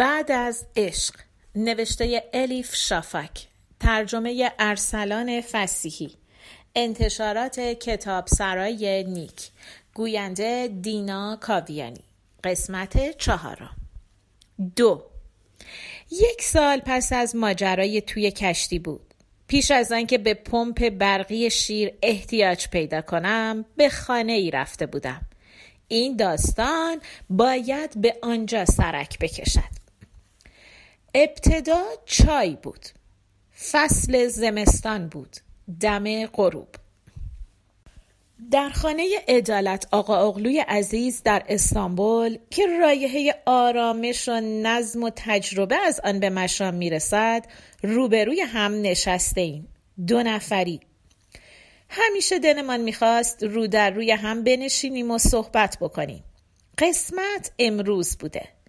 بعد از عشق نوشته الیف شافک ترجمه ارسلان فسیحی انتشارات کتاب سرای نیک گوینده دینا کاویانی قسمت چهارم. دو. یک سال پس از ماجرای توی کشتی بود. پیش از آنکه به پمپ برقی شیر احتیاج پیدا کنم به خانه ای رفته بودم. این داستان باید به آنجا سرک بکشد. ابتدا چای بود. فصل زمستان بود. دم غروب. در خانه عدالت آقا اغلوی عزیز در استانبول که رایحه آرامش و نظم و تجربه از آن به مشام می‌رسد روبروی هم نشسته ایم دو نفری. همیشه دلمان می‌خواست رو در روی هم بنشینیم و صحبت بکنیم. قسمت امروز بوده.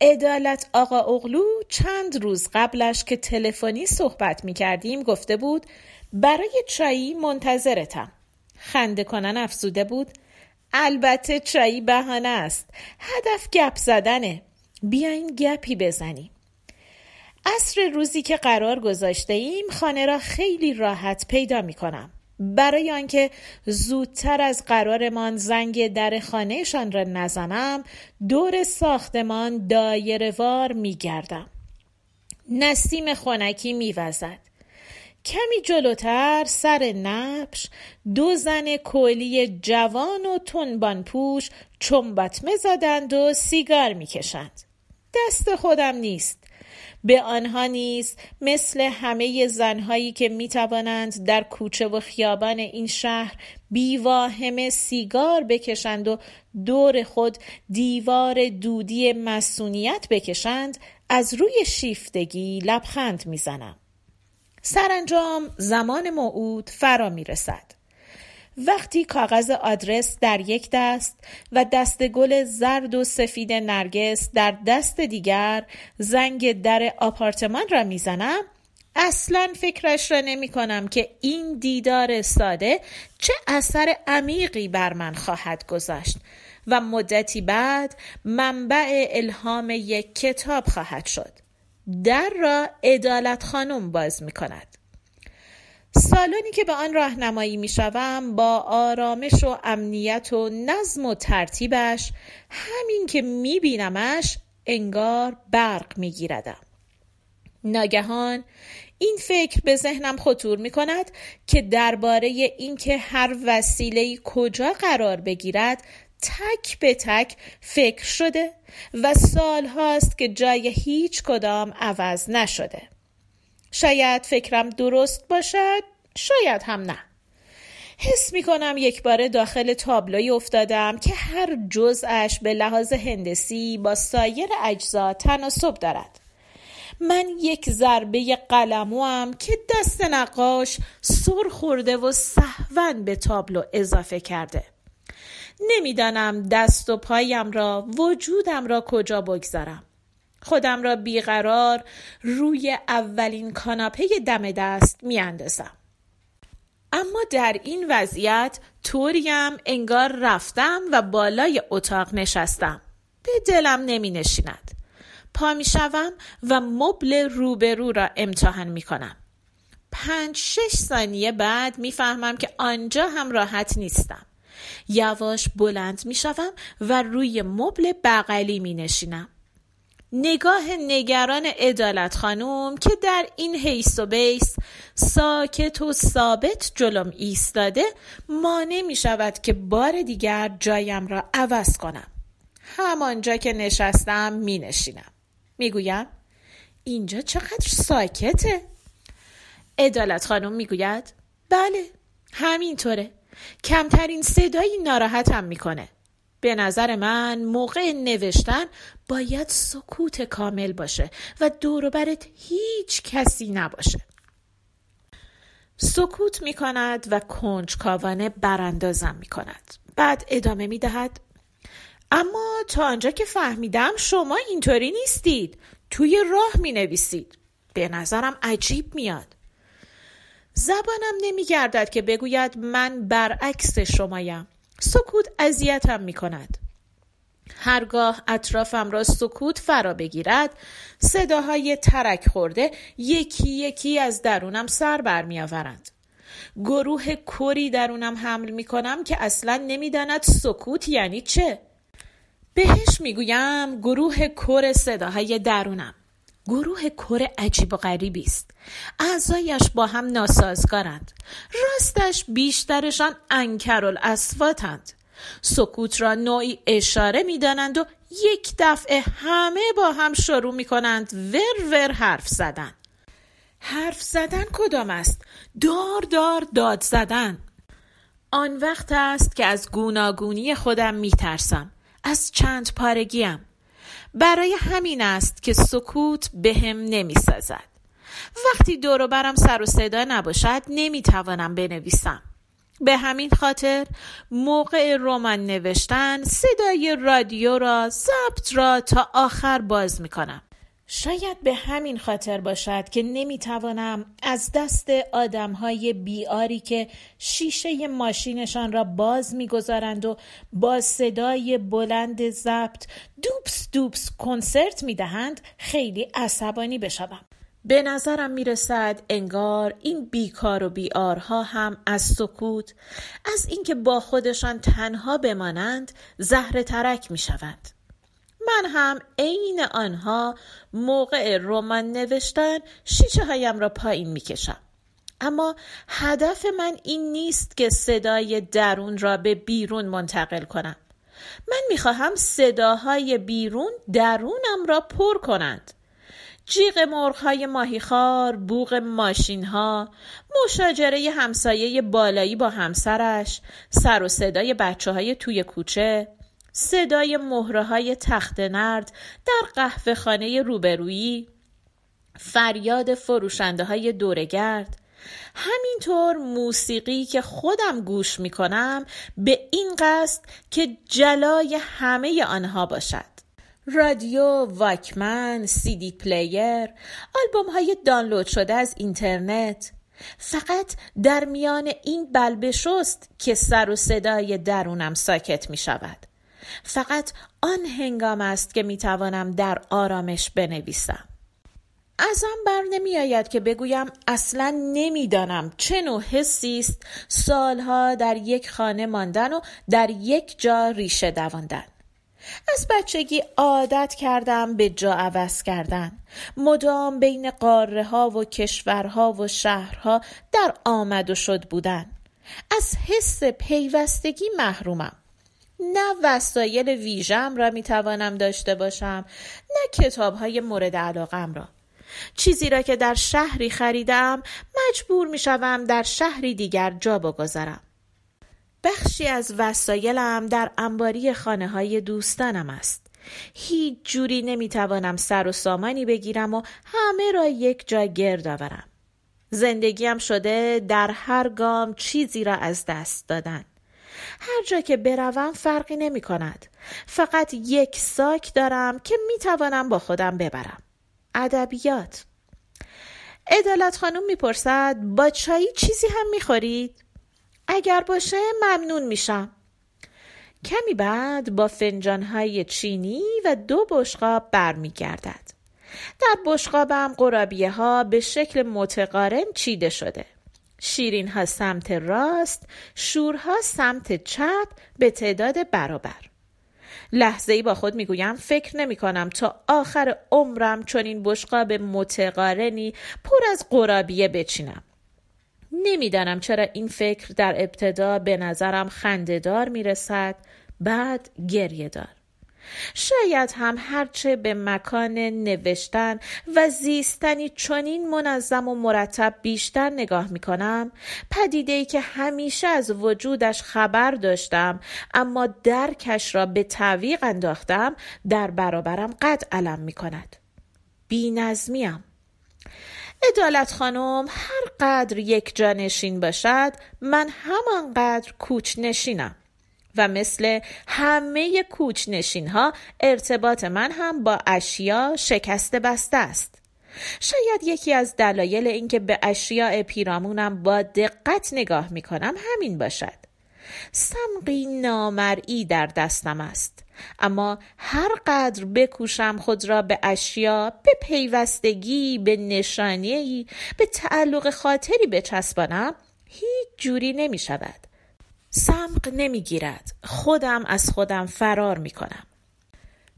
عدالت آقا اغلو چند روز قبلش که تلفنی صحبت می کردیم گفته بود برای چایی منتظرتم. خنده کنن افزوده بود البته چایی بهانه است. هدف گپ زدنه. بیاین گپی بزنیم. عصر روزی که قرار گذاشته ایم خانه را خیلی راحت پیدا می کنم برای آنکه زودتر از قرارمان زنگ در خانهشان را نزنم دور ساختمان دایره وار می گردم. نسیم خونکی می وزد. کمی جلوتر سر نبش دو زن کولی جوان و تنبان پوش چنباتمه زدند و سیگار می‌کشند دست خودم نیست به آنها نیز مثل همه زنهایی که می توانند در کوچه و خیابان این شهر بیواهمه سیگار بکشند و دور خود دیوار دودی مسونیت بکشند از روی شیفتگی لبخند می‌زنم سرانجام زمان موعود فرا می رسد. وقتی کاغذ آدرس در یک دست و دست گل زرد و سفید نرگس در دست دیگر زنگ در آپارتمان را می‌زنم اصلا فکرش را نمی کنم که این دیدار ساده چه اثر عمیقی بر من خواهد گذاشت و مدتی بعد منبع الهام یک کتاب خواهد شد. در را ادالت خانم باز می کند سالونی که به آن راهنمایی می شوم با آرامش و امنیت و نظم و ترتیبش همین که می بینمش انگار برق می گیردم. ناگهان این فکر به ذهنم خطور می کند که درباره اینکه هر وسیله کجا قرار بگیرد تک به تک فکر شده و سال هاست که جای هیچ کدام عوض نشده. شاید فکرم درست باشد شاید هم نه. حس می کنم یک بار داخل تابلوی افتادم که هر جزءش به لحاظ هندسی با سایر اجزا تناسب دارد. من یک ضربه قلموام که دست نقاش سر خورده و صحون به تابلو اضافه کرده. نمی‌دانم دست و پایم را وجودم را کجا بگذارم. خودم را بیقرار روی اولین کاناپه دم دست میاندازم. اما در این وضعیت طوریم انگار رفتم و بالای اتاق نشستم. به دلم نمی نشیند پا می شوم و مبل روبرو را امتحان می کنم پنج شش ثانیه بعد می‌فهمم که آنجا هم راحت نیستم. یواش بلند می شوم و روی مبل بغلی می نشینم نگاه نگران ادالت خانوم که در این حیث و بیس ساکت و ثابت جلوم ایستاده مانع می شود که بار دیگر جایم را عوض کنم. همانجا که نشستم می نشینم. می گویم اینجا چقدر ساکته؟ ادالت خانم می گوید بله همینطوره. کمترین صدایی ناراحتم می‌کنه به نظر من موقع نوشتن باید سکوت کامل باشه و دوروبرت هیچ کسی نباشه. سکوت می کند و کنجکاوانه براندازم می کند بعد ادامه می دهد اما تا آنجا که فهمیدم شما اینطوری نیستید. توی راه می نویسید به نظرم عجیب میاد. زبانم نمی گردد که بگوید من برعکس شمایم. سکوت اذیتم می کند هرگاه اطرافم را سکوت فرا بگیرد صداهای ترک خورده یکی یکی از درونم سر برمیآورند گروه کری درونم حمل می کنم که اصلا نمی‌داند سکوت یعنی چه. بهش می‌گویم گروه کر صداهای درونم. گروه کر عجیب و غریبی است. اعضایش با هم ناسازگارند. راستش بیشترشان انکرالاسواتند. سکوت را نوعی اشاره می‌دانند و یک دفعه همه با هم شروع می کنند ور ور حرف زدن. حرف زدن کدام است؟ دار دار داد زدن. آن وقت است که از گوناگونی خودم می ترسم از چند پارگیم. برای همین است که سکوت به هم نمی سازد وقتی دور برم سر و صدا نباشد نمی توانم بنویسم. به همین خاطر موقع رمان نوشتن صدای رادیو را ضبط را تا آخر باز می کنم شاید به همین خاطر باشد که نمی‌توانم از دست آدم های بیاری که شیشه ماشینشان را باز می‌گذارند و با صدای بلند ضبط دوبس دوبس کنسرت می‌دهند خیلی عصبانی بشوم. به نظرم می‌رسد انگار این بیکار و بیارها هم از سکوت از اینکه با خودشان تنها بمانند زهر ترک می‌شوند. من هم عین آنها موقع رمان نوشتن شیچه هایم را پایین می‌کشم. اما هدف من این نیست که صدای درون را به بیرون منتقل کنم. من می‌خواهم صداهای بیرون درونم را پر کنند. جیغ مرغهای ماهیخوار، بوغ ماشین ها، مشاجره همسایه بالایی با همسرش، سر و صدای بچه های توی کوچه، صدای مهره های تخت نرد در قهوه خانه روبرویی فریاد فروشنده های دورگرد همینطور موسیقی که خودم گوش می کنم به این قصد که جلای همه آنها باشد. رادیو، واکمن، سیدی پلیر، آلبوم های دانلود شده از اینترنت. فقط در میان این بلبشست که سر و صدای درونم ساکت می شود فقط آن هنگام است که می توانم در آرامش بنویسم. ازم بر نمی آید که بگویم اصلا نمی‌دانم چه نوع حسی است سالها در یک خانه ماندن و در یک جا ریشه دواندن. از بچگی عادت کردم به جا عوض کردن. مدام بین قاره ها و کشورها و شهرها در آمد و شد بودن. از حس پیوستگی محرومم. نه وسایل ویژم را می توانم داشته باشم نه کتاب های مورد علاقم را. چیزی را که در شهری خریدم مجبور می شوم در شهری دیگر جا بگذارم. بخشی از وسایلم در انباری خانه های دوستانم است. هیچ جوری نمی توانم سر و سامانی بگیرم و همه را یک جا گرد آورم. زندگیم شده در هر گام چیزی را از دست دادن. هر جا که بروم فرقی نمی کند. فقط یک ساک دارم که می توانم با خودم ببرم. ادبیات عدالت خانم می‌پرسد با چایی چیزی هم می‌خورید؟ اگر باشه ممنون میشم. کمی بعد با فنجانهای چینی و دو بشقاب برمیگردد. در بشقابم قرابیه ها به شکل متقارن چیده شده. شیرین ها سمت راست شورها سمت چپ به تعداد برابر. لحظه ای با خود می‌گویم فکر نمی کنم تا آخر عمرم چون این بشقاب متقارنی پر از قرابیه بچینم. نمی‌دانم چرا این فکر در ابتدا به نظرم خندهدار می رسد بعد گریه دار شاید هم هرچه به مکان نوشتن و زیستنی چنین منظم و مرتب بیشتر نگاه می کنم پدیده ای که همیشه از وجودش خبر داشتم اما درکش را به تعویق انداختم در برابرم قد علم می کند بی نظمیم ادالت خانم هر قدر یک جانشین باشد من همانقدر کوچ نشینم و مثل همه کوچ نشین ها ارتباط من هم با اشیا شکسته بسته است. شاید یکی از دلایل اینکه به اشیاء پیرامونم با دقت نگاه می کنم همین باشد. سمقی نامرئی در دستم است. اما هر قدر بکوشم خود را به اشیا به پیوستگی به نشانیی به تعلق خاطری بچسبانم هیچ جوری نمی شود سمق نمی گیرد خودم از خودم فرار می کنم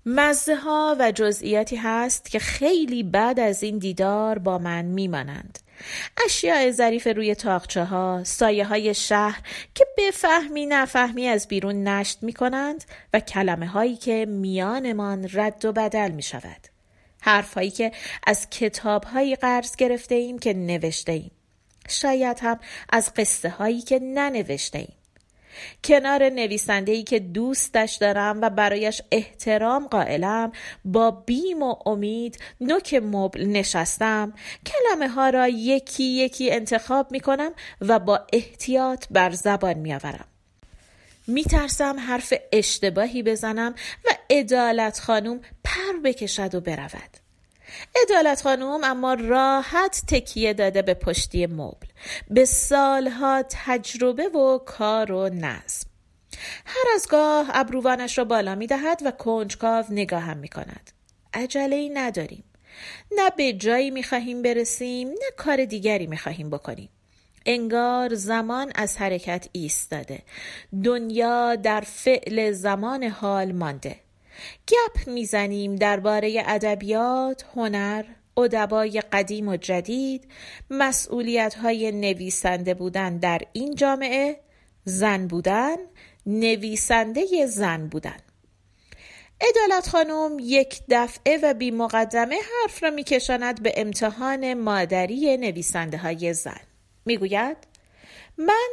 مزه ها و جزئیاتی هست که خیلی بعد از این دیدار با من میمانند. اشیاء ظریف روی تاقچه ها سایه های شهر که بفهمی نفهمی از بیرون نشت می کنند و کلمه هایی که میانمان رد و بدل می شود حرف هایی که از کتاب هایی قرض گرفته ایم که نوشته ایم شاید هم از قصه هایی که ننوشته ایم کنار نویسنده که دوستش دارم و برایش احترام قائلم با بیم و امید نوک مبل نشستم کلمه ها را یکی یکی انتخاب می کنم و با احتیاط بر زبان می آورم. می ترسم حرف اشتباهی بزنم و ادالت خانوم پر بکشد و برود. ادالت خانوم اما راحت تکیه داده به پشتی مبل. به سالها تجربه و کار و نظم. هر از گاه ابروانش را بالا می دهد و کنجکاو نگاهم می کند عجله ای نداریم. نه به جایی می خواهیم برسیم نه کار دیگری می خواهیم بکنیم. انگار زمان از حرکت ایستاده. دنیا در فعل زمان حال مانده. گپ می‌زنیم درباره ادبیات، هنر، ادبای قدیم و جدید، مسئولیت های نویسنده بودن در این جامعه، زن بودن، نویسنده زن بودن. ادالت خانم یک دفعه و بی مقدمه حرف را میکشاند به امتحان مادری نویسنده های زن. می‌گوید من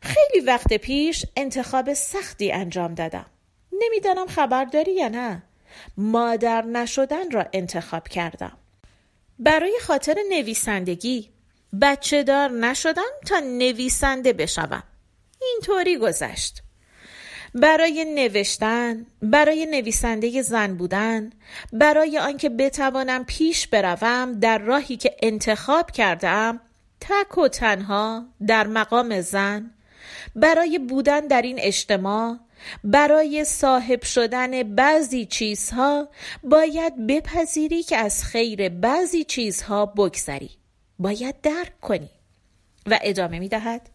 خیلی وقت پیش انتخاب سختی انجام دادم. نمی‌دانم خبر داری یا نه. مادر نشدن را انتخاب کردم. برای خاطر نویسندگی بچه دار نشدم تا نویسنده بشوم. اینطوری گذشت. برای نوشتن برای نویسنده زن بودن برای آنکه بتوانم پیش بروم در راهی که انتخاب کردم تک و تنها در مقام زن برای بودن در این اجتماع برای صاحب شدن بعضی چیزها باید بپذیری که از خیر بعضی چیزها بگذری. باید درک کنی. و ادامه می دهد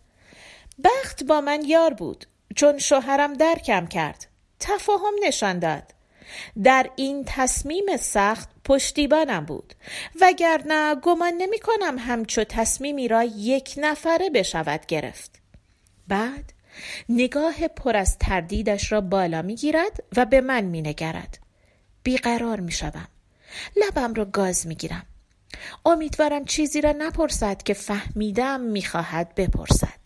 بخت با من یار بود چون شوهرم درکم کرد. تفاهم نشان داد. در این تصمیم سخت پشتیبانم بود. وگرنه گمان نمی کنم همچو تصمیمی را یک نفره بشود گرفت. بعد نگاه پر از تردیدش را بالا می گیرد و به من می نگرد. بیقرار می شدم. لبم را گاز می گیرم. امیدوارم چیزی را نپرسد که فهمیدم می خواهد بپرسد.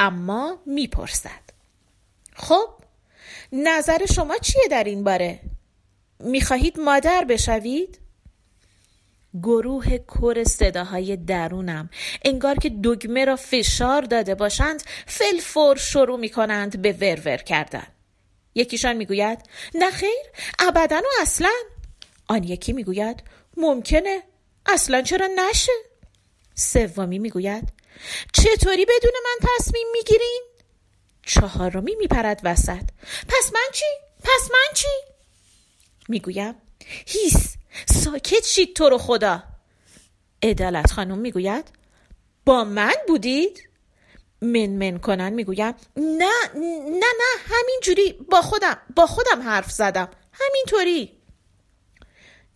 اما می پرسد. خب نظر شما چیه در این باره؟ می خواهید مادر بشوید؟ گروه کر صداهای درونم. انگار که دگمه را فشار داده باشند فور شروع می کنند به ورور کردن. یکیشان می‌گوید نه خیر ابدا و اصلا. آن یکی می‌گوید ممکنه اصلا چرا نشه؟ سومی می‌گوید چطوری بدون من تصمیم می‌گیرین؟ چهارمی میپرد وسط پس من چی؟ پس من چی؟ می‌گویم هیس ساکت شید تو رو خدا. عدالت خانم می‌گوید با من بودید؟ من من کنن می‌گویم نه نه نه همینجوری با خودم با خودم حرف زدم. همینطوری.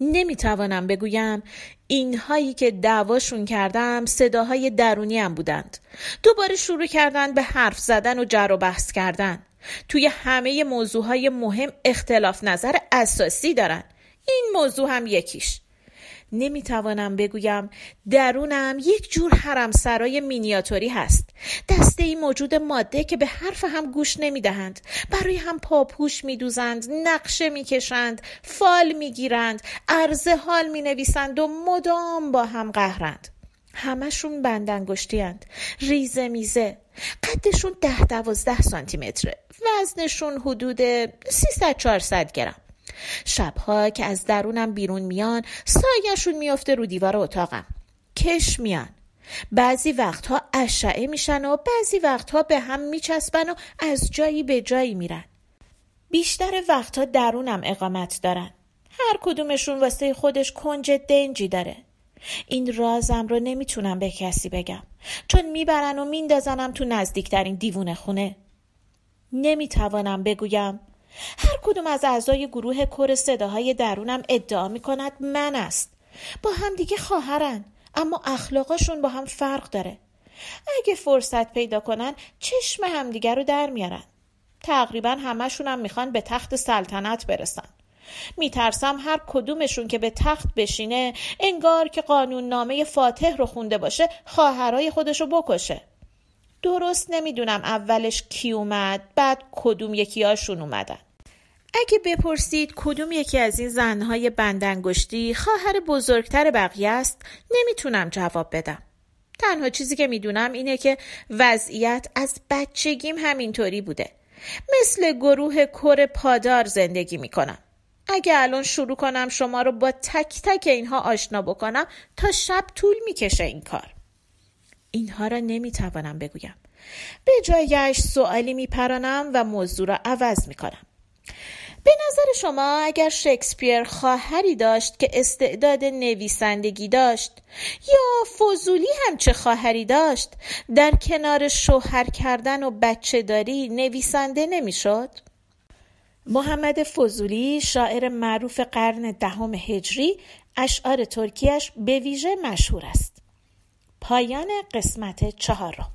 نمی‌توانم بگویم اینهایی که دعواشون کردم صداهای درونی هم بودند. دوباره شروع کردن به حرف زدن و جر و بحث کردن. توی همه موضوعهای مهم اختلاف نظر اساسی دارن. این موضوع هم یکیش. نمی‌توانم بگویم درونم یک جور حرم سرای مینیاتوری هست. دسته ای موجود ماده که به حرف هم گوش نمی‌دهند. برای هم پاپوش میدوزند نقشه می‌کشند فال می‌گیرند عرض حال می‌نویسند و مدام با هم قهرند. همشون بندنگشتی هند. ریزه میزه. قدشون ده دوازده سانتی متره وزنشون حدود 300 400 گرم. شبها که از درونم بیرون میان سایشون میافته رو دیوار اتاقم. کش میان. بعضی وقتها اشعه میشن و بعضی وقتها به هم میچسبن و از جایی به جایی میرن. بیشتر وقتها درونم اقامت دارن. هر کدومشون واسه خودش کنج دنجی داره. این رازم رو نمی‌تونم به کسی بگم. چون می‌برن و میندازنم تو نزدیکترین دیوونه خونه. نمی‌توانم بگویم هر کدوم از اعضای گروه کر صداهای درونم ادعا می‌کند من است. با همدیگه خواهرن اما اخلاقاشون با هم فرق داره. اگه فرصت پیدا کنن چشم همدیگه رو در میارن. تقریبا همشون هم می‌خوان به تخت سلطنت برسن. میترسم هر کدومشون که به تخت بشینه انگار که قانون نامه فاتح رو خونده باشه خواهرای خودش رو بکشه. درست نمی‌دونم اولش کی اومد بعد کدوم یکیاشون اومدن. اگه بپرسید کدوم یکی از این زنهای بندنگشتی خواهر بزرگتر بقیه است نمی‌تونم جواب بدم. تنها چیزی که می‌دونم اینه که وضعیت از بچگیم همینطوری بوده. مثل گروه کر پادار زندگی می‌کنم. اگه الان شروع کنم شما رو با تک تک اینها آشنا بکنم تا شب طول می‌کشه این کار. اینها را نمی‌توانم بگویم. به جایش سوالی میپرانم و موضوع را عوض می‌کنم. به نظر شما اگر شکسپیر خواهری داشت که استعداد نویسندگی داشت یا فضولی هم چه خواهری داشت در کنار شوهر کردن و بچه داری نویسنده نمی‌شد؟ محمد فضولی شاعر معروف قرن دهم هجری اشعار ترکیش به ویژه مشهور است. پایان قسمت چهارم